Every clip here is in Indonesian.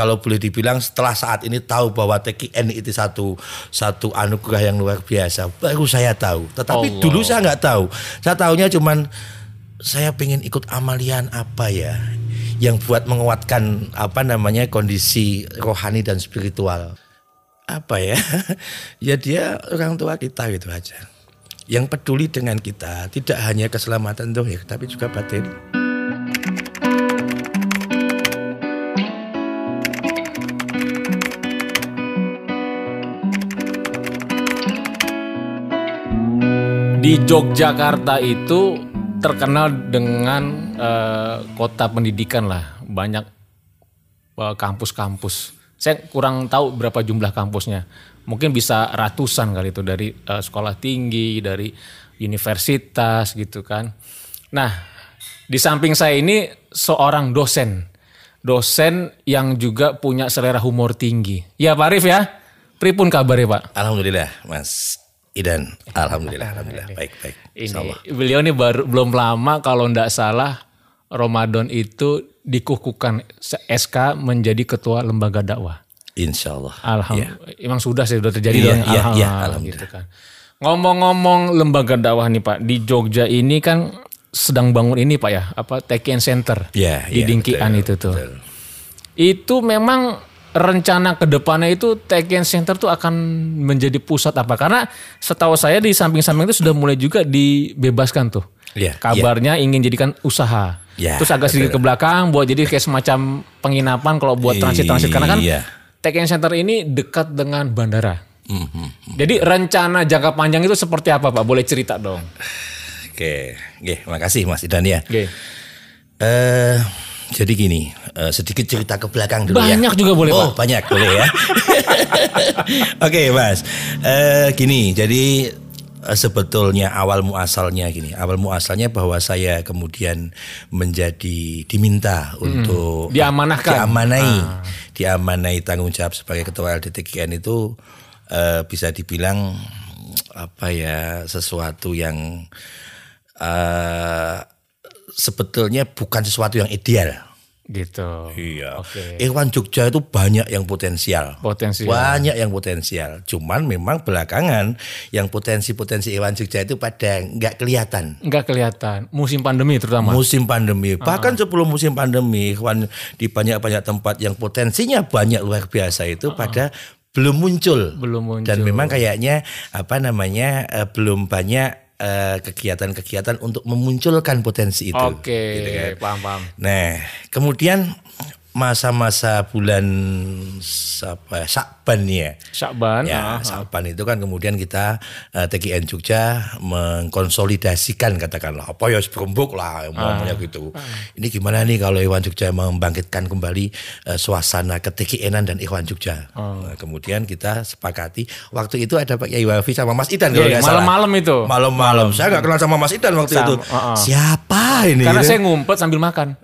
kalau boleh dibilang setelah saat ini tahu bahwa TKN itu satu satu anugerah yang luar biasa. Baru saya tahu. Tetapi Allah. dulu saya nggak tahu. Saya tahunya cuman saya pengen ikut amalian apa ya yang buat menguatkan apa namanya kondisi rohani dan spiritual. Apa ya? Ya dia orang tua kita gitu aja. Yang peduli dengan kita tidak hanya keselamatan dohir tapi juga batin Di Yogyakarta itu terkenal dengan eh, kota pendidikan lah, banyak eh, kampus-kampus. Saya kurang tahu berapa jumlah kampusnya. Mungkin bisa ratusan kali itu dari eh, sekolah tinggi, dari universitas gitu kan. Nah, di samping saya ini seorang dosen. Dosen yang juga punya selera humor tinggi. Ya Pak Arif ya? Pripun kabarnya Pak? Alhamdulillah Mas Idan Alhamdulillah Alhamdulillah baik baik Ini beliau ini baru belum lama kalau ndak salah Ramadan itu dikukuhkan SK menjadi ketua lembaga dakwah. Insya Allah Alhamdulillah. Emang sudah sih sudah terjadi Iya, dong. iya, iya, Alhamdulillah, alhamdulillah. gitu kan. Ngomong-ngomong lembaga dakwah nih Pak, di Jogja ini kan sedang bangun ini Pak ya, apa TKN Center Iya, di iya, Dingkian betul, itu tuh. betul. Itu memang rencana ke depannya itu TKN Center tuh akan menjadi pusat apa? Karena setahu saya di samping-samping itu sudah mulai juga dibebaskan tuh. Iya, Kabarnya ingin jadikan usaha. Iya, Terus agak sedikit ke belakang buat jadi kayak semacam penginapan kalau buat transit-transit karena kan Iya. TKN Center ini dekat dengan bandara. Mhm. Jadi rencana jangka panjang itu seperti apa Pak? Boleh cerita dong. Oke Oke makasih Mas Idan ya Oke. Eh, jadi gini, eh, sedikit cerita ke belakang dulu ya. Banyak juga boleh, Oh, Pak. banyak boleh ya. Oke, Mas. Eh, gini, jadi eh, sebetulnya awal muasalnya gini. Awal muasalnya bahwa saya kemudian menjadi diminta untuk Diamanahkan. diamanai, diamanai tanggung jawab sebagai ketua LDTKN itu eh, bisa dibilang apa ya sesuatu yang eh sebetulnya bukan sesuatu yang ideal. Gitu. Iya. Oke. Irwan Jogja itu banyak yang potensial. Potensial. Banyak yang potensial. Cuman memang belakangan yang potensi-potensi Irwan Jogja itu pada nggak kelihatan. Enggak kelihatan. Musim pandemi terutama. Musim pandemi, bahkan sebelum musim pandemi, Irwan di banyak-banyak tempat yang potensinya banyak luar biasa itu pada belum muncul. Belum muncul. Dan memang kayaknya apa namanya eh, belum banyak eh, kegiatan-kegiatan untuk memunculkan potensi itu. Oke, Gitu kan. paham-paham. Nah, kemudian masa-masa bulan apa Sakban ya. Syakban. Ya, ah, Sakban itu kan kemudian kita eh, TGN Jogja mengkonsolidasikan katakanlah apa ya seberembuk lah ngomongnya gitu. Ini gimana nih kalau Iwan Jogja membangkitkan kembali eh, suasana ke TGN dan Iwan Jogja. Nah, kemudian kita sepakati waktu itu ada Pak Yai Wafi sama Mas Idan kalau Iya, nggak salah. malam-malam itu. Malam-malam. Saya nggak kenal sama Mas Idan waktu Sama, itu. uh-uh. Siapa ini? Karena gitu? saya ngumpet sambil makan.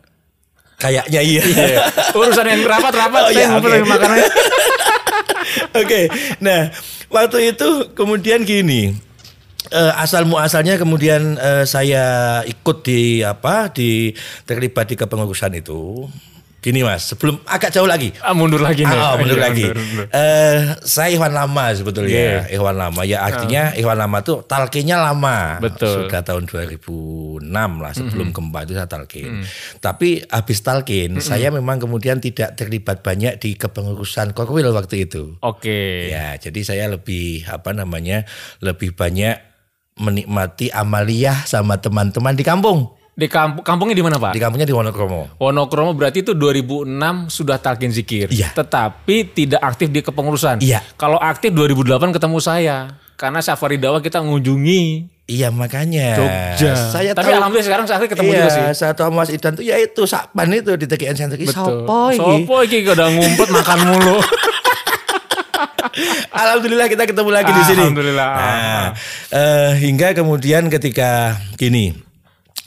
Kayaknya iya. Urusan yang rapat-rapat Oh, saya iya, ngumpet oke. sambil makan. Oke, nah waktu itu kemudian gini, eh, asal muasalnya kemudian eh, saya ikut di apa di terlibat di kepengurusan itu. Gini mas, sebelum agak jauh lagi. Ah, mundur lagi nih. Ah, oh, mundur Iya, lagi. mundur, mundur. Eh, saya Iwan lama sebetulnya. Iya. Iwan lama ya artinya Iwan lama tuh talkinya lama. Betul. Sudah tahun 2006 lah sebelum gempa itu saya talkin. Tapi habis talkin saya memang kemudian tidak terlibat banyak di kepengurusan Korwil waktu itu. Oke. Ya, jadi saya lebih apa namanya? lebih banyak menikmati amaliyah sama teman-teman di kampung. Di kampung kampungnya di mana, Pak? Di kampungnya di Wonokromo. Wonokromo berarti itu 2006 sudah talkin zikir. Iya. Tetapi tidak aktif di kepengurusan. Iya. Kalau aktif 2008 ketemu saya. Karena safari dakwah kita mengunjungi Iya makanya. Jogja. Saya Tapi tahu- alhamdulillah sekarang saya ketemu iya, juga sih. saya tahu Mas Idan tuh ya itu Sakpan itu di TKN Center. Sopo iki? Sopo iki udah ngumpet makan mulu. Alhamdulillah kita ketemu lagi di sini. Alhamdulillah. Nah, eh, hingga kemudian ketika gini,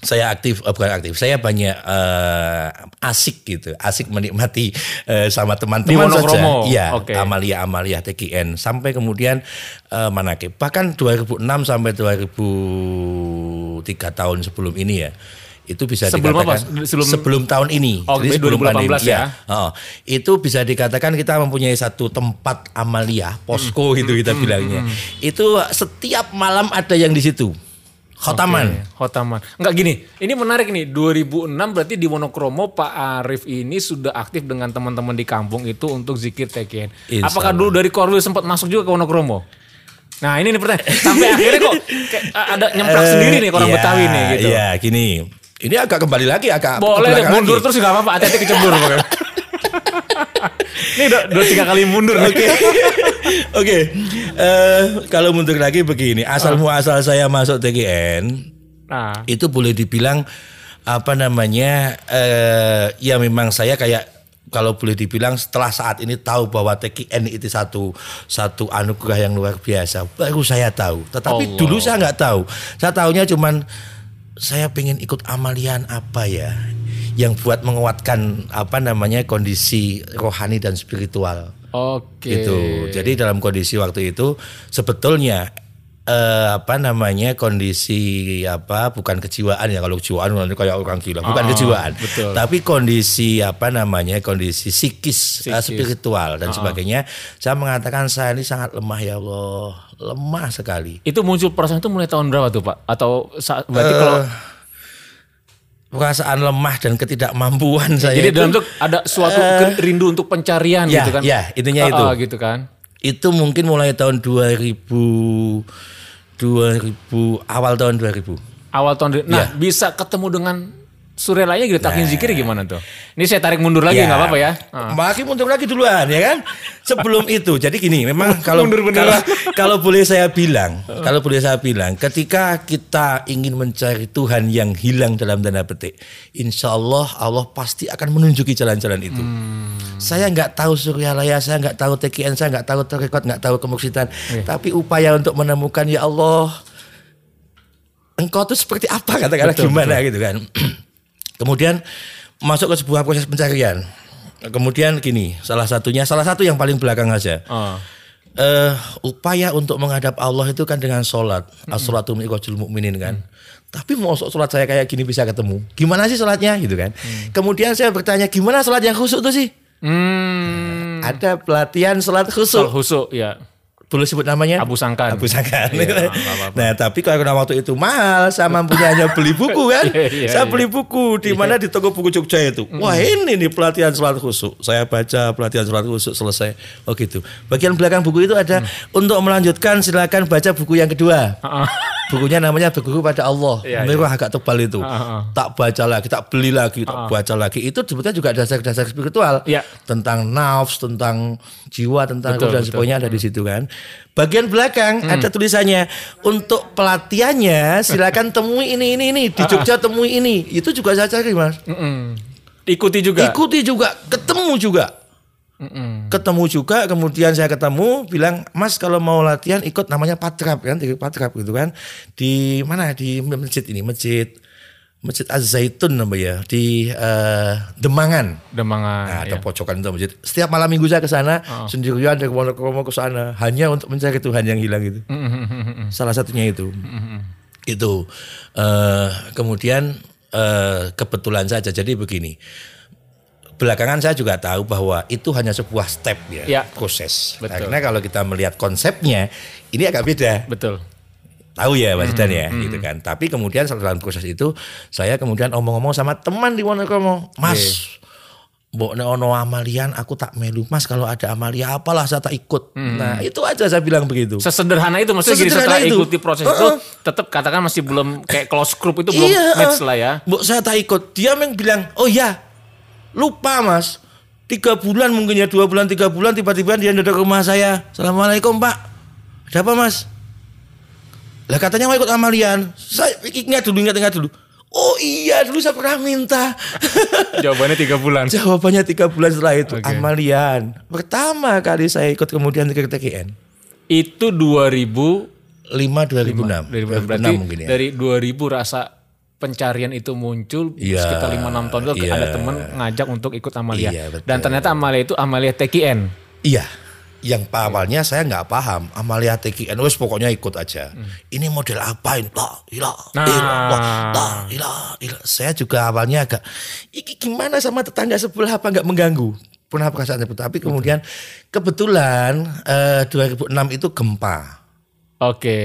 saya aktif, eh, bukan aktif, saya banyak eh, asik gitu, asik menikmati eh, sama teman-teman saja. Iya, Oke. amalia amalia TKN sampai kemudian eh, manakib. Bahkan 2006 sampai 2003 tahun sebelum ini ya. Itu bisa Sebelum apa? dikatakan Sebelum- sebelum tahun ini. Oh, Jadi sebelum 2018 pandemi. ya. Oh, itu bisa dikatakan kita mempunyai satu tempat amalia, posko Hmm. gitu kita bilangnya. Itu setiap malam ada yang di situ. Khotaman. Oke, Khotaman. Enggak gini, ini menarik nih. 2006 berarti di Wonokromo Pak Arif ini sudah aktif dengan teman-teman di kampung itu untuk zikir TKN. Insya Apakah dulu dari Korwil sempat masuk juga ke Wonokromo? Nah ini nih pertanyaan. Sampai akhirnya kok kayak ada nyemprak sendiri nih orang Iya, Betawi nih gitu. Iya, gini. Ini agak kembali lagi agak Boleh deh mundur lagi. terus nggak apa-apa. Hati-hati kecebur. ini udah, udah tiga kali mundur. Oke, oke. Eh, kalau mundur lagi begini, asal Ah. muasal saya masuk TGN Nah, itu boleh dibilang apa namanya? eh ya memang saya kayak kalau boleh dibilang setelah saat ini tahu bahwa TKN itu satu satu anugerah yang luar biasa, baru saya tahu. Tetapi Allah. dulu saya nggak tahu. Saya tahunya cuman saya pengen ikut amalian apa ya yang buat menguatkan apa namanya kondisi rohani dan spiritual oke. gitu. Jadi dalam kondisi waktu itu sebetulnya eh, apa namanya kondisi apa bukan kejiwaan ya kalau kejiwaan nanti kayak orang gila bukan Ah, kejiwaan betul. tapi kondisi apa namanya kondisi psikis, eh, Psikis. Ah. spiritual dan sebagainya saya mengatakan saya ini sangat lemah ya Allah lemah sekali Itu muncul perasaan itu mulai tahun berapa tuh Pak? Atau saat, berarti Eh, kalau perasaan lemah dan ketidakmampuan saya jadi itu, dalam tuh ada suatu rindu untuk pencarian ya, gitu kan? ya, intinya Ah, itu. ah, gitu kan? itu mungkin mulai tahun 2000 2000 awal tahun 2000 Awal tahun Nah, Ya. bisa ketemu dengan Surelanya gitu takin zikir gimana tuh? Ini saya tarik mundur lagi Ya, nggak apa-apa ya? Ah. Makin mundur lagi duluan ya kan. Sebelum itu. Jadi gini, memang kalau Mundur kalau, beneran. kalau boleh saya bilang, kalau boleh saya bilang, ketika kita ingin mencari Tuhan yang hilang dalam tanda petik, insya Allah Allah pasti akan menunjuki jalan-jalan itu. Hmm. Saya nggak tahu Suryalaya, saya nggak tahu TKN, saya nggak tahu Terekot, nggak tahu kemuksitan, Iya. tapi upaya untuk menemukan ya Allah, engkau tuh seperti apa katakanlah Betul, gimana gitu kan. Kemudian masuk ke sebuah proses pencarian. Kemudian gini, salah satunya, salah satu yang paling belakang aja. Ah. Eh, upaya untuk menghadap Allah itu kan dengan sholat. As-sholatu mi'rajul mu'minin kan. Tapi mau sholat saya kayak gini bisa ketemu. Gimana sih sholatnya gitu kan. Kemudian saya bertanya, gimana sholat yang khusyuk tuh sih? Hmm. Ada pelatihan sholat khusyuk. khusuk ya. Boleh sebut namanya? Abu Sangkan. Abu Sangkan. Iya, apa-apa. nah, tapi karena waktu itu mahal, saya mampunya hanya beli buku kan. Iya, iya, saya iya. beli buku di mana di toko buku Jogja itu. Wah, ini nih pelatihan sholat khusyuk. Saya baca pelatihan sholat khusyuk selesai. Oh gitu. Bagian belakang buku itu ada untuk melanjutkan silakan baca buku yang kedua. Bukunya namanya Berguru pada Allah. Iya, Merah agak tebal itu. Ah, ah. Tak baca lagi, tak beli lagi, tak baca lagi. Itu sebetulnya juga dasar-dasar spiritual. Iya. Tentang nafs, tentang jiwa, tentang Betul, dan sebagainya ada di situ kan. Bagian belakang Hmm. ada tulisannya untuk pelatihannya silakan temui ini ini ini Ah, di Jogja temui ini. Itu juga saya cari Mas. Mm-mm. Ikuti juga. Ikuti juga, ketemu juga. Mm-mm. Ketemu juga, kemudian saya ketemu, bilang, Mas kalau mau latihan ikut namanya Patrap kan, Patrap gitu kan, di mana di masjid ini, masjid Masjid Az-Zaitun namanya di eh, Demangan. Demangan. Nah, ada ya. pojokan itu masjid. Setiap malam minggu saya ke sana sendirian dari Wonokromo ke sana hanya untuk mencari Tuhan yang hilang itu. Mm-mm. Salah satunya itu. Itu eh, kemudian eh, kebetulan saja jadi begini. Belakangan saya juga tahu bahwa itu hanya sebuah step ya, Ya. proses. Betul. Karena kalau kita melihat konsepnya ini agak beda. Betul. Tahu ya Mas Dan ya, gitu kan. Tapi kemudian dalam proses itu saya kemudian omong-omong sama teman di Wonokromo, Mas, Mbok nek ono amalian aku tak melu. Mas kalau ada amalia apalah saya tak ikut. Nah, itu aja saya bilang begitu. Sesederhana itu maksudnya gini Sesederhana setelah itu. ikuti proses Uh-uh. itu tetap katakan masih belum kayak close group itu belum Iya, match lah ya. Mbok saya tak ikut. Dia yang bilang, oh ya, lupa mas. Tiga bulan mungkin ya, dua bulan, tiga bulan, tiba-tiba dia datang ke rumah saya. Assalamualaikum pak. Ada apa mas? Lah katanya mau ikut amalian. Saya ingat dulu, ingat, ingat dulu. Oh iya, dulu saya pernah minta. Jawabannya tiga bulan. Jawabannya tiga bulan setelah itu, Oke. amalian. Pertama kali saya ikut kemudian ke TKN. Itu 2000 5 2006. 2000 berarti 2006 mungkin ya. dari 2000 rasa pencarian itu muncul Iya, sekitar 5-6 tahun itu iya. ada teman ngajak untuk ikut Amalia. Betul. Dan ternyata Amalia itu Amalia TKN. Iya. yang awalnya saya nggak paham Amalia TKN wes pokoknya ikut aja ini model apa ini la ilah Nah. ilah la ilah ilah saya juga awalnya agak iki gimana sama tetangga sebelah apa nggak mengganggu pernah perasaan itu tapi kemudian kebetulan eh, 2006 itu gempa Oke.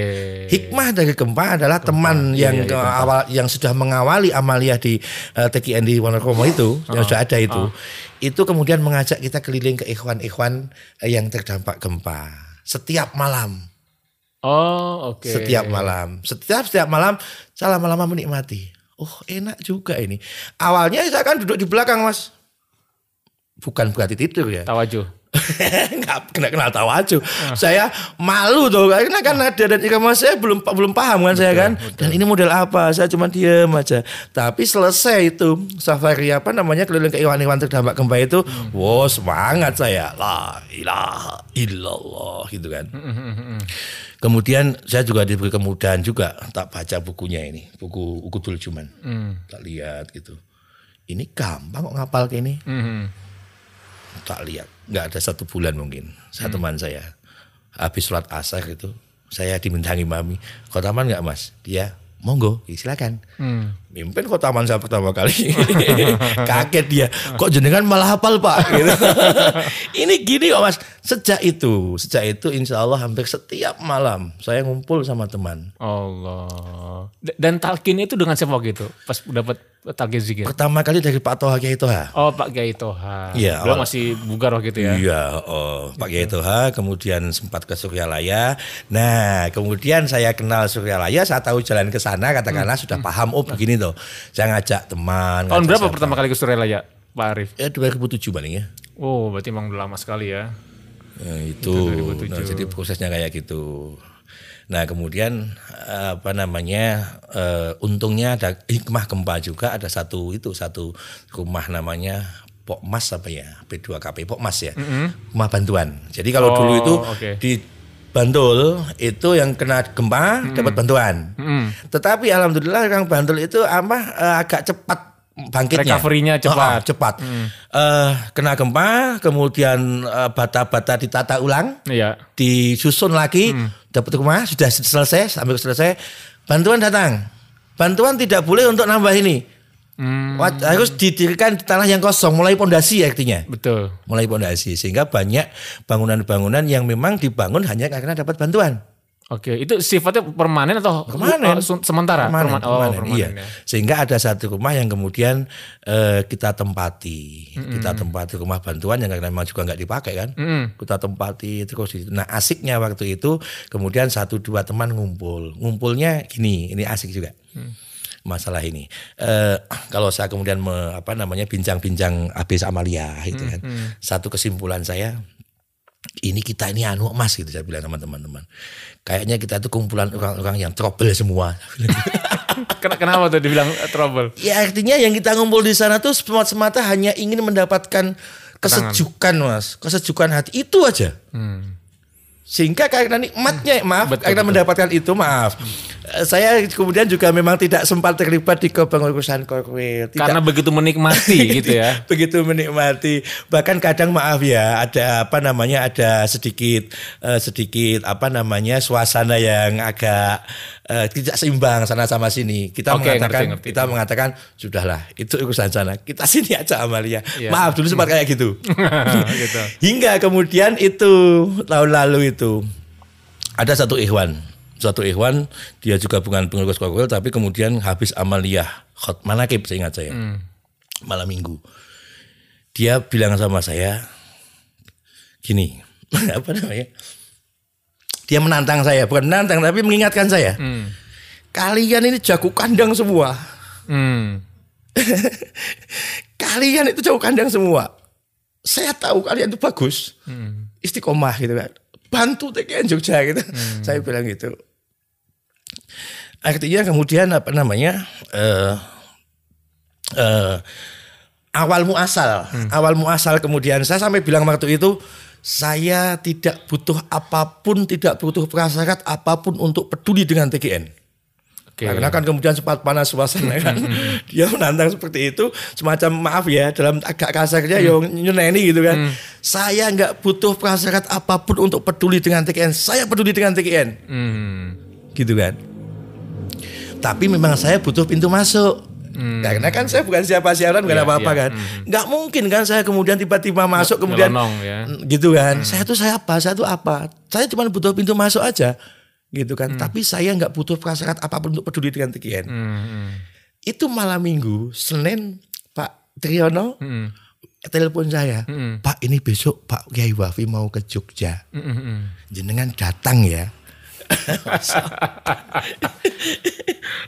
Hikmah dari gempa adalah teman Iya, yang iya, ke gempa. awal yang sudah mengawali Amalia di eh, TKN di Wonokromo itu yang sudah ada itu. Itu kemudian mengajak kita keliling ke ikhwan-ikhwan eh, yang terdampak gempa setiap malam. Oh, oke. Setiap malam. Setiap setiap malam saya lama-lama menikmati. Oh, enak juga ini. Awalnya saya kan duduk di belakang, Mas. Bukan berarti tidur ya. Tawajuh. nggak kena kenal tahu aja. Saya malu tuh karena kan ada dan irama saya belum belum paham kan saya kan. Dan ini model apa? Saya cuma diem aja. Tapi selesai itu safari apa namanya keliling ke iwan-iwan terdampak gempa itu, wow semangat saya. La ilaha illallah gitu kan. Kemudian saya juga diberi kemudahan juga tak baca bukunya ini, buku Ukudul Juman. Tak lihat gitu. Ini gampang kok ngapal kayak ini. Tak lihat. Nggak ada satu bulan mungkin. Saya teman saya. Habis sholat asar itu saya dimintangi mami kotaman nggak mas? Dia monggo ya, silakan Hmm. mimpin kotaman saya pertama kali kaget dia kok jenengan malah hafal pak gitu. ini gini kok mas sejak itu sejak itu insya Allah hampir setiap malam saya ngumpul sama teman Allah. Dan talkin itu dengan siapa gitu? Pas dapat talkin zikir. pertama kali dari Pak Toha Kiai Toha Oh, Pak Kiai Toha. Iya, awal- masih bugar waktu itu ya. Iya, oh, Pak Kiai Toha, kemudian sempat ke Suryalaya. Nah, kemudian saya kenal Suryalaya, saya tahu jalan ke sana, katakanlah sudah paham, oh begini tuh. Saya ngajak teman. Tahun berapa siapa. pertama kali ke Surelaya, Pak Arif? Ya 2007 paling ya. Oh, berarti emang udah lama sekali ya. Ya, itu, Nah, jadi prosesnya kayak gitu. Nah kemudian eh, apa namanya eh, untungnya ada hikmah gempa juga ada satu itu satu rumah namanya Pokmas apa ya P2KP Pokmas ya rumah bantuan. Jadi kalau Oh, dulu itu oke. di Bantul itu yang kena gempa dapat bantuan. Tetapi alhamdulillah orang Bantul itu apa eh, agak cepat bangkitnya. Recovery-nya cepat. Oh, oh, cepat. Eh, kena gempa, kemudian eh, bata-bata ditata ulang, Iya. disusun lagi, dapat rumah sudah selesai sampai selesai, bantuan datang. Bantuan tidak boleh untuk nambah ini. Hmm, harus didirikan di tanah yang kosong, mulai pondasi artinya. betul. Mulai pondasi sehingga banyak bangunan-bangunan yang memang dibangun hanya karena dapat bantuan. Oke, itu sifatnya permanen atau Permanen. Sun- sementara? Permanen, Perman- oh, permanen, permanen iya. ya. Sehingga ada satu rumah yang kemudian eh, kita tempati, kita tempati rumah bantuan yang karena memang juga nggak dipakai kan, Mm-mm. kita tempati terus. Nah asiknya waktu itu kemudian satu dua teman ngumpul, ngumpulnya gini, ini asik juga. Masalah ini, Eh, kalau saya kemudian me- apa namanya bincang-bincang habis Amalia gitu kan, satu kesimpulan saya, ini kita ini anu emas gitu saya bilang sama teman-teman. Kayaknya kita itu kumpulan orang-orang yang trouble semua. Ken- Kenapa tuh dibilang eh, trouble? Ya artinya yang kita ngumpul di sana tuh semata-semata hanya ingin mendapatkan kesejukan mas, kesejukan hati itu aja. Hmm. Sehingga karena nikmatnya, maaf, Betul, karena betul. mendapatkan itu, maaf. Eh, Saya kemudian juga memang tidak sempat terlibat di kepengurusan korwil. Tidak Karena begitu menikmati gitu ya. begitu menikmati bahkan kadang maaf ya ada apa namanya ada sedikit eh, sedikit apa namanya suasana yang agak eh, tidak seimbang sana sama sini kita Oke, mengatakan ngerti, ngerti. kita mengatakan sudahlah itu urusan sana kita sini aja Amalia Iya. maaf dulu sempat kayak gitu gitu. hingga kemudian itu tahun lalu itu ada satu ikhwan satu ikhwan dia juga bukan pengurus korwil tapi kemudian habis amaliyah khot manakib saya ingat saya malam minggu. Dia bilang sama saya gini apa namanya dia menantang saya bukan menantang tapi mengingatkan saya Hmm. kalian ini jago kandang semua. Hmm. kalian itu jago kandang semua. Saya tahu kalian itu bagus. Hmm. istiqomah gitu kan. Bantu TKN Jogja gitu. Saya bilang gitu artinya kemudian apa namanya eh eh, awal muasal awal muasal kemudian saya sampai bilang waktu itu saya tidak butuh apa pun tidak butuh prasyarat apa pun untuk peduli dengan TKN Oke. Karena kan kemudian sempat panas suasana kan. Dia menantang seperti itu semacam maaf ya dalam agak kasarnya yo nyeneni gitu kan. Saya nggak butuh prasyarat apa pun untuk peduli dengan TKN. Saya peduli dengan TKN. Hmm. Gitu kan. Tapi memang saya butuh pintu masuk. Karena kan saya bukan siapa-siapa bukan Iya, apa-apa iya. kan. Nggak mungkin kan saya kemudian tiba-tiba masuk kemudian Nyelonong ya. gitu kan. Saya tuh saya apa? Saya tuh apa? Saya cuma butuh pintu masuk aja. Gitu kan. Tapi saya nggak butuh prasyarat apa pun untuk peduli dengan TKN. Hmm, hmm, Itu malam minggu, Senin Pak Triyono hmm, telepon saya. Hmm. Pak ini besok Pak Kiai Wafi mau ke Jogja. hmm, hmm, hmm. Jenengan datang ya.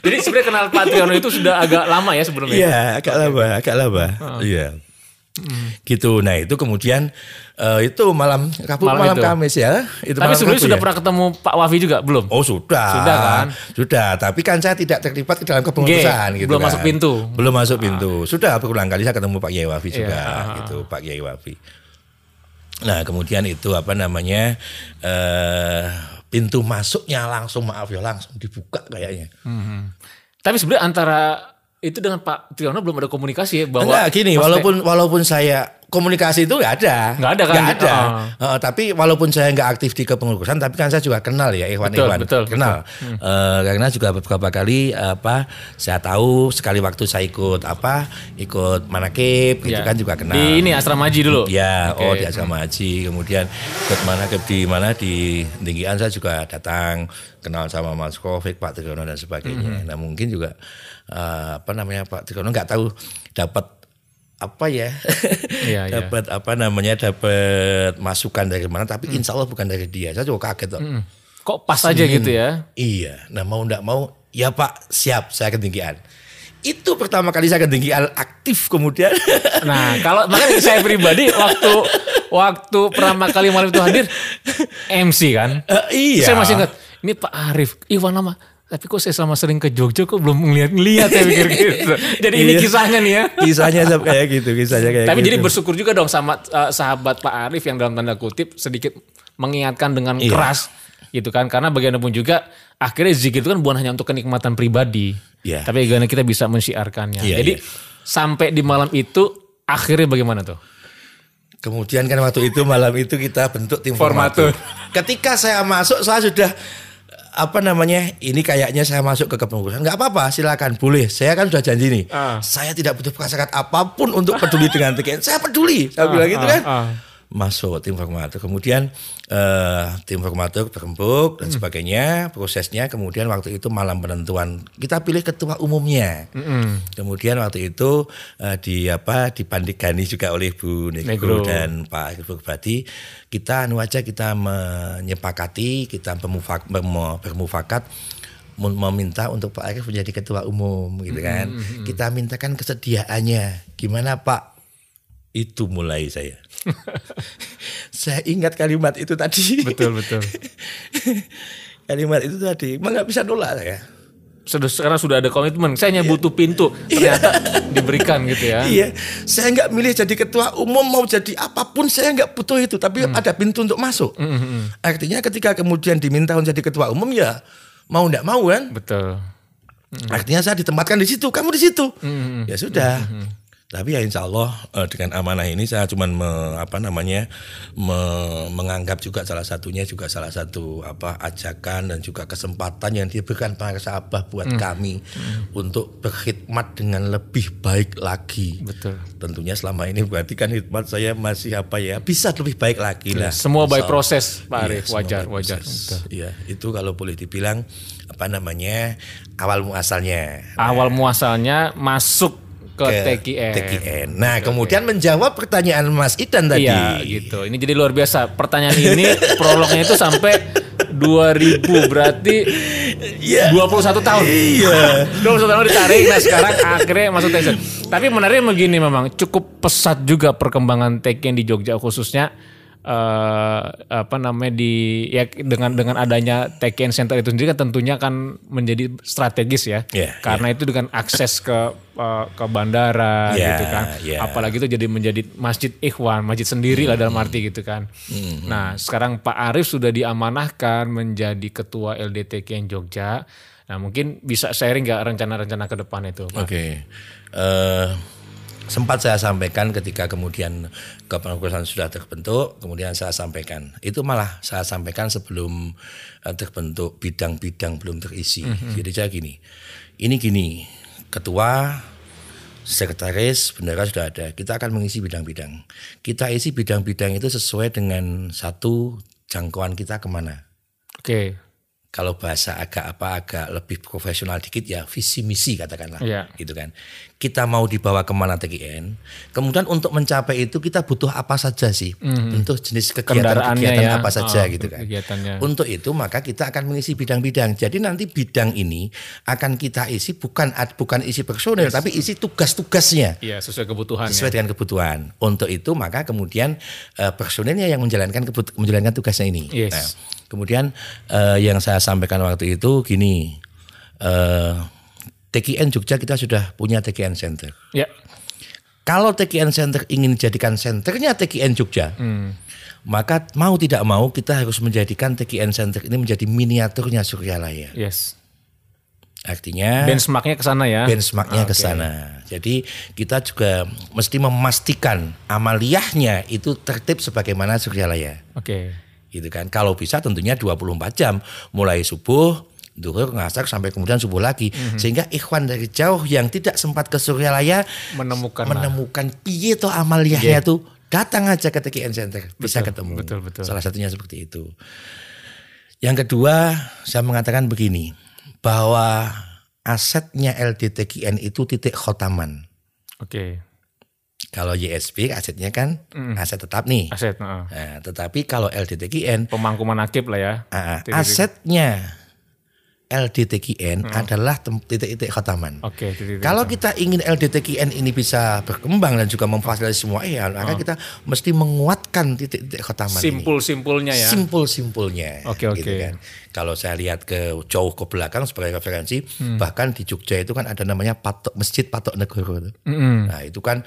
Jadi sebenarnya kenal Pak Triyono itu sudah agak lama ya sebelumnya. Iya, agak lama, agak lama. Iya. Gitu. Nah, itu kemudian eh, itu malam Rabu Malam malam, itu. Kamis ya. Itu Tapi sebelumnya sudah ya. pernah ketemu Pak Wafi juga belum? Oh sudah, Sudah kan? Sudah, tapi kan saya tidak terlibat ke dalam kepengurusan gitu belum kan. masuk pintu. Belum masuk pintu. Sudah berulang kali saya ketemu Pak Kiai Wafi juga, Iya. gitu Pak Kiai Wafi. Nah kemudian itu apa namanya eh pintu masuknya langsung maaf ya langsung dibuka kayaknya. Hmm. Tapi sebenarnya antara itu dengan Pak Triyono belum ada komunikasi ya bahwa Enggak gini, maksudnya- walaupun walaupun saya komunikasi itu nggak ada, Nggak ada kan? Nggak ada. Oh. Eh, tapi walaupun saya nggak aktif di kepengurusan, tapi kan saya juga kenal ya Ikhwan Betul, Ikhwan, betul, kenal. Eh, karena juga beberapa kali apa saya tahu sekali waktu saya ikut apa ikut manakib gitu Ya. kan juga kenal. Di ini Asrama Haji dulu. Ya, Oke. oh di asrama haji. Kemudian ikut manakib di mana di Tinggian saya juga datang kenal sama Mas Kofik, Pak Trigono dan sebagainya. Mhm. Nah mungkin juga eh, apa namanya Pak Trigono nggak tahu dapat apa ya, Iya, iya. dapat apa namanya dapat masukan dari mana. Tapi insya Allah bukan dari dia. Saya juga kaget. kok. Hmm. Kok pas aja gitu ya? Iya. Nah mau nggak mau, ya Pak siap saya ketinggian. Itu pertama kali saya ketinggian aktif kemudian. Nah, kalau makanya saya pribadi waktu waktu pertama kali malam itu hadir MC kan. Eh, iya. Saya masih ingat ini Pak Arif, Iwan nama. Tapi kok saya selama sering ke Jogja kok belum ngeliat-ngeliat saya pikir gitu. Jadi ini Iya. kisahnya nih ya. kisahnya sama kayak gitu, kisahnya kayak Tapi gitu. jadi bersyukur juga dong sama uh, sahabat Pak Arif yang dalam tanda kutip sedikit mengingatkan dengan Iya. keras gitu kan. Karena bagaimanapun juga akhirnya zikir itu kan bukan hanya untuk kenikmatan pribadi. Iya. Tapi bagaimana kita bisa mensyiarkannya. Iya, jadi iya. sampai di malam itu akhirnya bagaimana tuh? Kemudian kan waktu itu malam itu kita bentuk tim Formatur. formatur. Ketika saya masuk saya sudah apa namanya ini kayaknya saya masuk ke kepengurusan. Nggak apa-apa silakan boleh. Saya kan sudah janji nih. Ah. saya tidak butuh prasyarat apa pun untuk peduli dengan TKN saya peduli saya bilang gitu ah, kan. ah. Masuk tim formatur. Kemudian eh, tim formatur berembuk dan sebagainya. Prosesnya kemudian waktu itu malam penentuan. Kita pilih ketua umumnya. Kemudian waktu itu eh, di apa dipandegani juga oleh Bu Negro. Negro, dan Pak Ibu Bupati. Kita anu aja kita menyepakati kita bermufak, bermu- bermufakat mem- meminta untuk Pak Arif menjadi ketua umum gitu kan. Kita mintakan kesediaannya. Gimana Pak itu mulai saya saya ingat kalimat itu tadi Betul betul. kalimat itu tadi emang nggak bisa nolak saya Sudah sekarang sudah ada komitmen. Saya hanya butuh pintu. Ternyata diberikan gitu ya. Iya, saya nggak milih jadi ketua umum mau jadi apa pun saya nggak butuh itu, tapi ada pintu untuk masuk. Artinya ketika kemudian diminta untuk jadi ketua umum ya mau nggak mau kan? Betul. Artinya saya ditempatkan di situ, kamu di situ. Ya sudah. Tapi ya insya Allah eh, dengan amanah ini saya cuman me- apa namanya me- menganggap juga salah satunya juga salah satu apa ajakan dan juga kesempatan yang diberikan para sahabat buat kami untuk berkhidmat dengan lebih baik lagi. Betul. Tentunya selama ini berarti kan khidmat saya masih apa ya bisa lebih baik lagi lah. Semua by proses Pak Iya, Arif. semua wajar, wajar. Iya, itu kalau boleh dibilang apa namanya awal muasalnya Awal muasalnya masuk ke, TKN. TKN. Nah, kemudian menjawab pertanyaan Mas Idan tadi. Iya gitu. Ini jadi luar biasa. Pertanyaan ini prolognya itu sampai 2000 berarti Iya. 21 tahun. Iya. 21 tahun ditarik. Nah sekarang akhirnya masuk TKN. Tapi menariknya begini memang cukup pesat juga perkembangan TKN di Jogja khususnya eh apa namanya di ya dengan dengan adanya TKN Center itu sendiri kan tentunya kan menjadi strategis ya. Iya, Karena itu dengan akses ke eh, ke bandara Iya, gitu kan. iya. Apalagi itu jadi menjadi masjid ikhwan, masjid sendiri lah dalam arti gitu kan. Nah, sekarang Pak Arif sudah diamanahkan menjadi ketua LDTKN Jogja Nah mungkin bisa sharing nggak rencana-rencana ke depan itu? Pak? Oke. Eh, sempat saya sampaikan ketika kemudian kepengurusan sudah terbentuk, kemudian saya sampaikan. Itu malah saya sampaikan sebelum eh, terbentuk bidang-bidang belum terisi. Jadi saya gini, ini gini, ketua, sekretaris, bendera sudah ada. Kita akan mengisi bidang-bidang. Kita isi bidang-bidang itu sesuai dengan satu jangkauan kita ke mana. Oke. Kalau bahasa agak apa agak lebih profesional dikit ya visi misi katakanlah Iya. gitu kan. Kita mau dibawa ke mana TKN. Kemudian untuk mencapai itu kita butuh apa saja sih? Tentu jenis Mhm. Kendaraannya kegiatan-kegiatan ya. apa saja Oh, gitu kan. Untuk itu maka kita akan mengisi bidang-bidang. Jadi nanti bidang ini akan kita isi bukan bukan isi personil tapi isi tugas-tugasnya Iya sesuai kebutuhan. sesuai dengan kebutuhan. Untuk itu maka kemudian eh, personilnya yang menjalankan kebut- menjalankan tugasnya ini. Yes. Nah, kemudian eh, yang saya sampaikan waktu itu gini, eh, TKN Jogja kita sudah punya TKN Center. Ya. Kalau TKN Center ingin dijadikan senternya TKN Jogja, Hmm. maka mau tidak mau kita harus menjadikan TKN Center ini menjadi miniaturnya Suryalaya. Yes. Artinya Benchmarknya ke sana ya. benchmarknya Ah, ke sana. Jadi kita juga mesti memastikan amaliyahnya itu tertib sebagaimana Suryalaya. Oke. Gitu kan. Kalau bisa tentunya 24 jam mulai subuh Duhur ngasar sampai kemudian subuh lagi Mhm. sehingga ikhwan dari jauh yang tidak sempat ke Suryalaya Menemukan menemukan piye toh amaliyahnya tuh datang aja ke TKN Center bisa Betul, ketemu. betul, betul. Salah satunya seperti itu. Yang kedua, saya mengatakan begini, bahwa asetnya LDTKN itu titik khotaman. Oke. Kalau YSP asetnya kan aset tetap nih. Aset. heeh. Nah, tetapi kalau LDTKN Pemangkuman akib lah ya. Titik-titik. asetnya LDTKN adalah tem- titik-titik khotaman. Oke. titik-titik. Kalau kita ingin LDTKN ini bisa berkembang dan juga memfasilitasi semua ya, maka kita mesti menguatkan titik-titik khotaman ini. Simpul-simpulnya ya. Simpul-simpulnya. Oke, oke. kan. Kalau saya lihat ke jauh ke belakang sebagai referensi, Hmm. bahkan di Jogja itu kan ada namanya patok masjid patok negoro. Mm-mm. Nah itu kan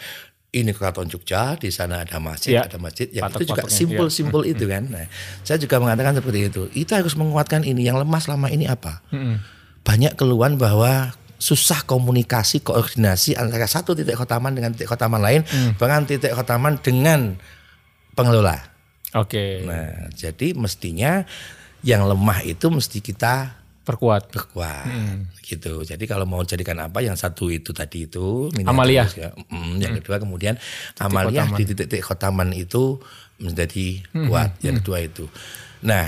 ini keraton Jogja, di sana ada masjid, Iya. ada masjid, yang itu juga iya. simpul-simpul itu kan. Nah, saya juga mengatakan seperti itu. Kita harus menguatkan ini. Yang lemah selama ini apa? Mm-mm. Banyak keluhan bahwa susah komunikasi, koordinasi antara satu titik khotaman dengan titik khotaman lain, Hmm. bahkan titik khotaman dengan pengelola. Oke. Nah, jadi mestinya yang lemah itu mesti kita Perkuat. berkuat Hmm. gitu. Jadi kalau mau jadikan apa yang satu itu tadi itu Amalia. ya. Mm, yang kedua kemudian amalia di titik-titik khotaman itu menjadi kuat. Yang kedua itu. Nah,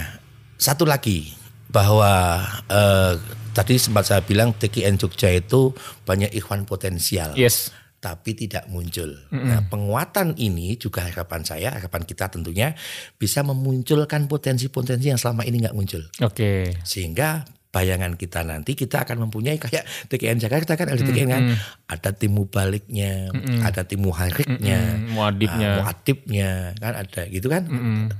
satu lagi bahwa eh, tadi sempat saya bilang TKN Jogja itu banyak ikhwan potensial Yes. tapi tidak muncul. Nah, penguatan ini juga harapan saya, harapan kita tentunya bisa memunculkan potensi-potensi yang selama ini nggak muncul. Oke. Sehingga bayangan kita nanti kita akan mempunyai kayak TKN Jakarta kan ada TKN kan ada timu baliknya, ada timu hariknya, Mm, muadibnya. ah, muadibnya kan ada gitu kan.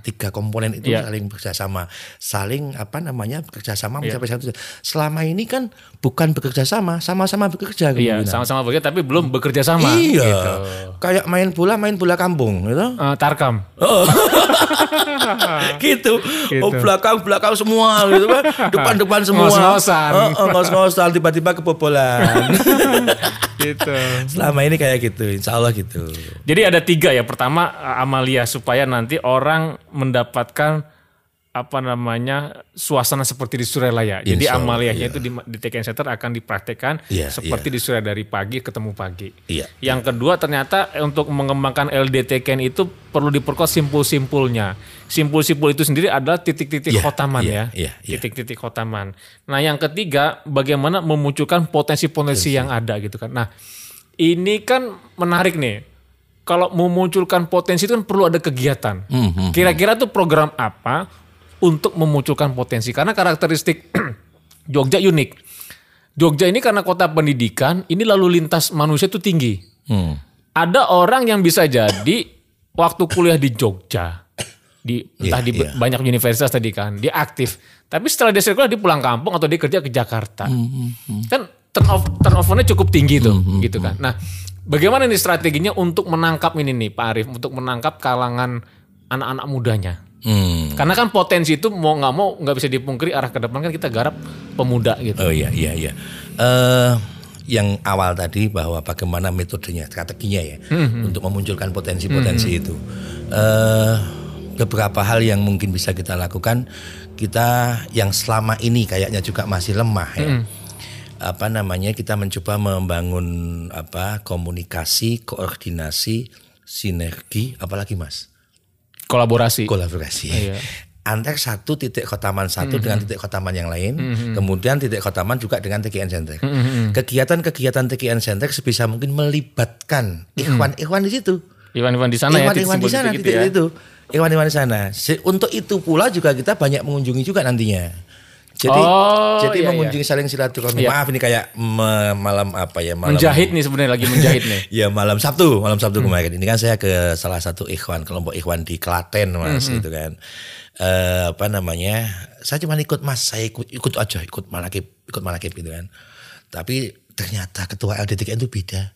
Tiga komponen itu Iya. saling bekerjasama, saling apa namanya bekerjasama mencapai satu. Selama ini kan bukan bekerja sama, sama-sama bekerja Iya, kemungkinan. sama-sama bekerja tapi belum bekerja sama. Iya. Gitu. Kayak main bola, main bola kampung gitu. Eh, tarkam. gitu. Gitu. Oh belakang belakang semua gitu kan. Depan depan semua. Ngos-ngosan. Oh, oh, ngos-ngosan tiba-tiba kebobolan. gitu. Selama ini kayak gitu, insya Allah gitu. Jadi ada tiga ya. Pertama Amalia supaya nanti orang mendapatkan apa namanya suasana seperti di Suralaya. Jadi Insya Allah, Amaliahnya iya. itu di, di TKN Center akan dipraktekkan Iya, seperti di Suralaya dari pagi ketemu pagi. Iya. Yang kedua ternyata eh, untuk mengembangkan LDTKN itu perlu diperkuat simpul-simpulnya. Simpul-simpul itu sendiri adalah titik-titik Iya, khotaman iya, ya. iya, iya. Titik-titik khotaman. Nah yang ketiga bagaimana memunculkan potensi-potensi yang ada gitu kan. Nah ini kan menarik nih. Kalau memunculkan potensi itu kan perlu ada kegiatan. Mhm. Kira-kira tuh program apa untuk memunculkan potensi? Karena karakteristik Jogja unik. Jogja ini karena kota pendidikan, ini lalu lintas manusia itu tinggi. Hmm. Ada orang yang bisa jadi waktu kuliah di Jogja, di entah Iya, di iya. banyak universitas tadi kan, dia aktif. Tapi setelah dia sekolah dia pulang kampung atau dia kerja ke Jakarta. Hmm, Kan turnover turnovernya cukup tinggi tuh, gitu kan. Nah, bagaimana nih strateginya untuk menangkap ini nih Pak Arief, untuk menangkap kalangan anak-anak mudanya? Hmm. Karena kan potensi itu mau nggak mau nggak bisa dipungkiri arah ke depan kan kita garap pemuda gitu. Oh iya iya iya. Eh yang awal tadi bahwa bagaimana metodenya, strateginya ya untuk memunculkan potensi-potensi itu. Eh beberapa hal yang mungkin bisa kita lakukan kita yang selama ini kayaknya juga masih lemah ya. Apa namanya kita mencoba membangun apa komunikasi, koordinasi, sinergi, apalagi Mas? Kolaborasi. kolaborasi. Iya. antar satu titik kotaman satu dengan titik kotaman yang lain kemudian titik kotaman juga dengan TKN Center kegiatan-kegiatan TKN Center sebisa mungkin melibatkan ikhwan-ikhwan di situ. Iwan-Iwan di sana ya. ikhwan-ikhwan di sana titik-titik titik ya. itu. Ikhwan-ikhwan di sana. Untuk itu pula juga kita banyak mengunjungi juga nantinya jadi Oh, jadi iya, mengunjungi saling silaturahmi Iya. maaf ini kayak me- malam apa ya malam Menjahit nih sebenarnya lagi menjahit nih. Ya malam Sabtu, malam Sabtu kemarin. Ini kan saya ke salah satu ikhwan, kelompok ikhwan di Klaten mas, itu kan. Eh apa namanya? Saya cuma ikut mas, saya ikut ikut aja, ikut manakib, ikut manakib gitu kan. Tapi ternyata ketua LDTKN itu beda.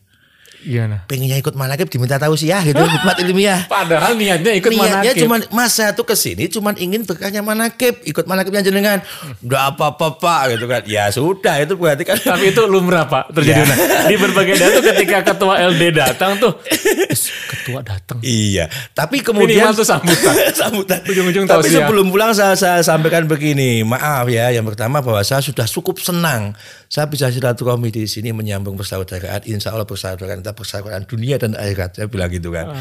Iya nah. Pengennya ikut manakib diminta tahu sih ya gitu, hikmat ilmiah. Padahal niatnya ikut Niatnya manakib. cuma mas saya tuh ke sini cuma ingin berkahnya manakib, ikut manakibnya jenengan. Udah apa-apa pak gitu kan. Ya sudah itu berarti kan Tapi itu lumrah pak terjadi. Ya. Nah, di berbagai daerah tuh ketika ketua LD datang tuh, "Is, ketua datang. Iya, tapi kemudian Minimal tuh sambutan. sambutan. Ujung-ujung Tapi tausiah. sebelum pulang saya, saya sampaikan begini, maaf ya, yang pertama bahwa saya sudah cukup senang, saya bisa silaturahmi di sini menyambung persaudaraan, insya Allah persaudaraan kita persaudaraan dunia dan akhirat, saya bilang gitu kan.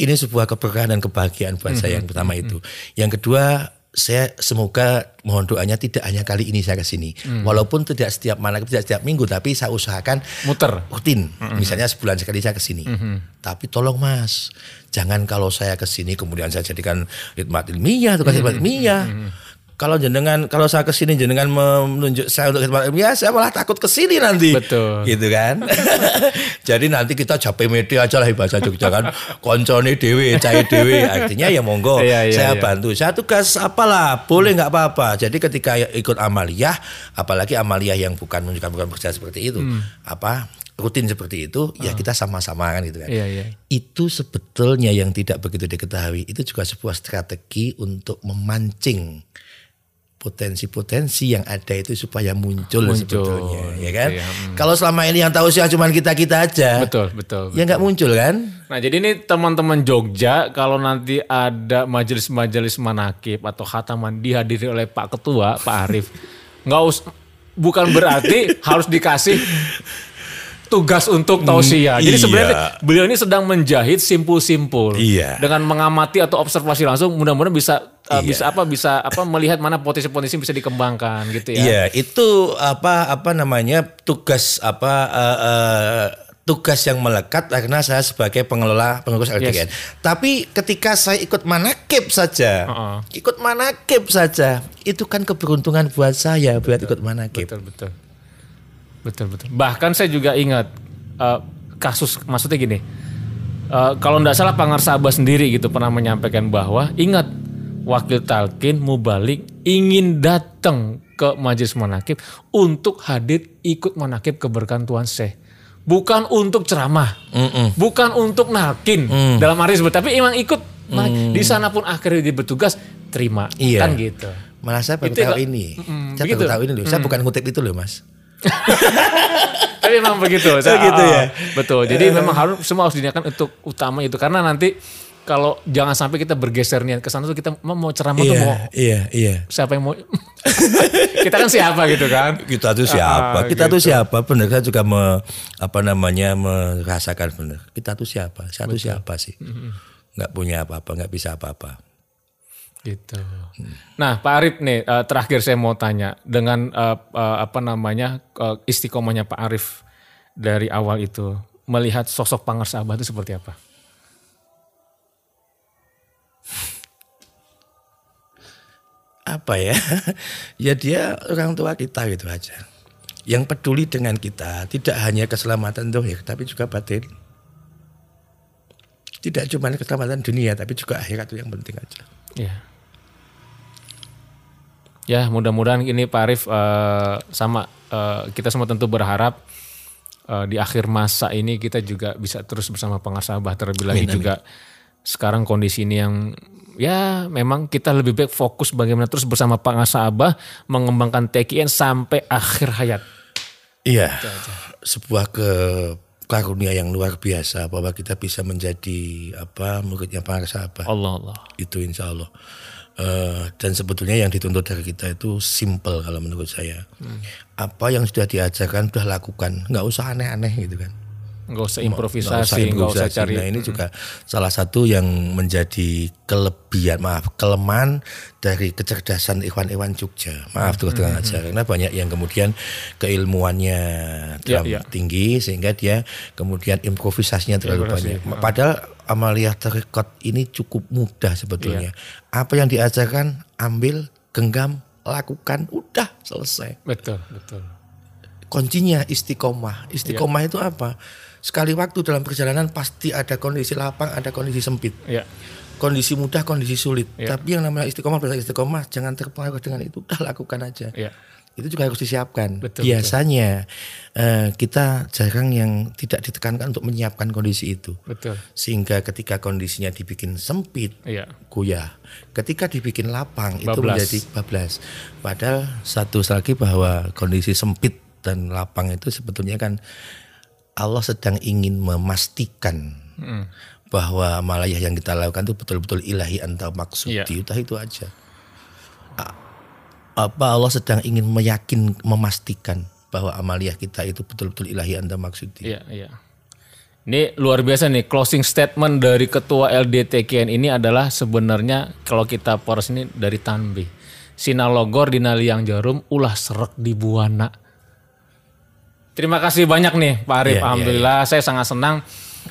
Ini sebuah keberkahan dan kebahagiaan buat saya yang pertama itu. Yang kedua saya semoga mohon doanya tidak hanya kali ini saya ke sini. Walaupun tidak setiap malam, tidak setiap minggu, tapi saya usahakan Muter. rutin. Misalnya sebulan sekali saya ke sini. Tapi tolong Mas, jangan kalau saya ke sini kemudian saya jadikan khidmat ilmiah, tugas khidmat ilmiah. Kalau jenengan kalau saya ke sini jenengan menunjuk saya untuk khidmat ilmiah, saya malah takut ke sini nanti. Betul. Gitu kan. Jadi nanti kita capek media aja lah bahasa Jogja kan. Koncone dewe, cai dewe. Artinya ya monggo Iya, iya, saya iya. bantu. Saya tugas apalah, boleh nggak apa-apa. Jadi ketika ikut amaliyah, apalagi amaliyah yang bukan menunjukkan bukan bekerja seperti itu, apa rutin seperti itu, ya kita sama-sama kan gitu kan. Iya iya. Itu sebetulnya yang tidak begitu diketahui, itu juga sebuah strategi untuk memancing potensi-potensi yang ada itu supaya muncul, Muncul, sebetulnya, ya kan? iya, hmm. Kalau selama ini yang tahu sih cuma kita kita aja, Betul betul. ya nggak muncul kan? Nah jadi ini teman-teman Jogja kalau nanti ada majelis-majelis manakib atau khataman dihadiri oleh Pak Ketua Pak Arief, nggak us bukan berarti harus dikasih tugas untuk tausiah. Jadi iya. sebenarnya beliau ini sedang menjahit simpul-simpul Iya. dengan mengamati atau observasi langsung. Mudah-mudahan bisa uh, Iya. bisa apa bisa apa melihat mana potensi-potensi bisa dikembangkan gitu ya. Iya, itu apa apa namanya tugas apa eh, eh, tugas yang melekat karena saya sebagai pengelola pengurus LDN. Tapi ketika saya ikut manakib saja, Heeh. ikut manakib saja, itu kan keberuntungan buat saya buat ikut manakib. Betul betul. Betul betul. Bahkan saya juga ingat eh, kasus maksudnya gini. eh, kalau tidak salah Pangarsaba sendiri gitu pernah menyampaikan bahwa ingat wakil talkin mubalik ingin datang ke majelis manakib untuk hadir ikut manakib keberkahan Tuhan Syekh. Bukan untuk ceramah, bukan untuk nalkin dalam arti sebut, tapi emang ikut di sana pun akhirnya dia bertugas terima Iya. kan gitu. Malah saya baru Itu tahu ini. Mm-mm, saya baru tahu ini loh. Saya bukan ngutip itu loh, Mas. Tapi memang begitu. Oh, gitu ya? Betul. Jadi memang harus semua harus diniatkan untuk utama itu karena nanti kalau jangan sampai kita bergeser niat ke sana tuh kita mau ceramah tuh mau iya, iya. siapa yang mau kita kan siapa gitu kan? kita tuh siapa? Ah, kita tuh gitu. siapa? Benar saya juga me, apa namanya merasakan benar. Kita tuh siapa? Saya tuh siapa sih? Nggak punya apa-apa, nggak bisa apa-apa. Gitu. Nah, Pak Arif nih eh, terakhir saya mau tanya dengan eh, eh, apa namanya istiqomahnya Pak Arif dari awal itu melihat sosok Pangarsabah itu seperti apa? Apa ya? ya dia orang tua kita gitu aja. Yang peduli dengan kita tidak hanya keselamatan dohir, tapi juga batin. Tidak cuma keselamatan dunia, tapi juga akhirat itu yang penting aja. Ya. Ya, mudah-mudahan ini Pak Arif eh, sama eh, kita semua tentu berharap eh, di akhir masa ini kita juga bisa terus bersama pengasabah terlebih lagi juga sekarang kondisi ini yang ya memang kita lebih baik fokus bagaimana terus bersama Pak Abah mengembangkan TKN sampai akhir hayat. Iya, sebuah ke karunia yang luar biasa bahwa kita bisa menjadi apa muridnya Pak Abah. Allah Allah. Itu insya Allah. Uh, dan sebetulnya yang dituntut dari kita itu simple kalau menurut saya. Hmm. Apa yang sudah diajarkan sudah lakukan, nggak usah aneh-aneh gitu kan nggak usah improvisasi, nggak usah, usah cari. Nah ini juga salah satu yang menjadi kelebihan, maaf, kelemahan dari kecerdasan Iwan-Iwan Jogja. Maaf terus terang hmm. aja, karena banyak yang kemudian keilmuannya ya, ya. tinggi sehingga dia kemudian improvisasinya terlalu banyak. Ya. Padahal Amalia Terikot ini cukup mudah sebetulnya. Ya. Apa yang diajarkan, ambil, genggam, lakukan, udah selesai. Betul, betul. Kuncinya istiqomah. Istiqomah ya. itu apa? sekali waktu dalam perjalanan pasti ada kondisi lapang, ada kondisi sempit. Ya. Kondisi mudah, kondisi sulit. Ya. Tapi yang namanya istiqomah, belajar istiqomah, jangan terpengaruh dengan itu. Udah lakukan aja. Ya. Itu juga harus disiapkan. Betul, Biasanya betul. Uh, kita jarang yang tidak ditekankan untuk menyiapkan kondisi itu. Betul. Sehingga ketika kondisinya dibikin sempit, ya. goyah. Ketika dibikin lapang, bablas. itu menjadi bablas. Padahal satu lagi bahwa kondisi sempit dan lapang itu sebetulnya kan Allah sedang ingin memastikan. Bahwa malayah yang kita lakukan itu betul-betul ilahi atau maksud yeah. Itu aja. Apa Allah sedang ingin meyakin, memastikan bahwa amaliyah kita itu betul-betul ilahi anda maksud Iya, iya. Ini luar biasa nih closing statement dari ketua LDTKN ini adalah sebenarnya kalau kita poros ini dari Tanbi. Sinalogor di Naliang Jarum ulah serak di Buana Terima kasih banyak nih Pak Arif. Yeah, iya, Alhamdulillah yeah, yeah. saya sangat senang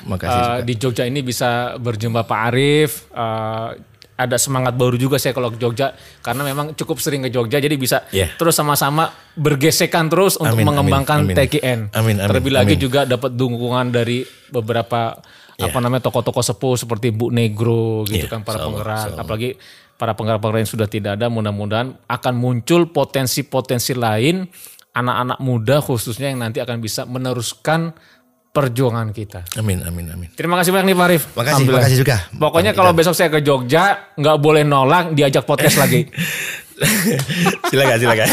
uh, di Jogja ini bisa berjumpa Pak Arif. Uh, ada semangat baru juga saya kalau ke Jogja karena memang cukup sering ke Jogja jadi bisa yeah. terus sama-sama bergesekan terus untuk amin, mengembangkan amin, TKN. Amin, amin, Terlebih amin. lagi juga dapat dukungan dari beberapa yeah. apa namanya tokoh-tokoh sepuh seperti Bu Negro gitu yeah, kan para penggerak apalagi para penggerak-penggerak yang sudah tidak ada mudah-mudahan akan muncul potensi-potensi lain anak-anak muda khususnya yang nanti akan bisa meneruskan perjuangan kita. Amin, amin, amin. Terima kasih banyak nih Pak Arif. Makasih, terima kasih juga. Pokoknya kalau besok saya ke Jogja, nggak boleh nolak, diajak podcast lagi. silakan, silakan.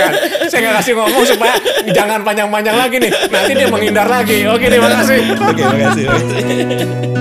saya nggak kasih ngomong supaya jangan panjang-panjang lagi nih. Nanti dia menghindar lagi. Oke, terima kasih. Oke, terima kasih.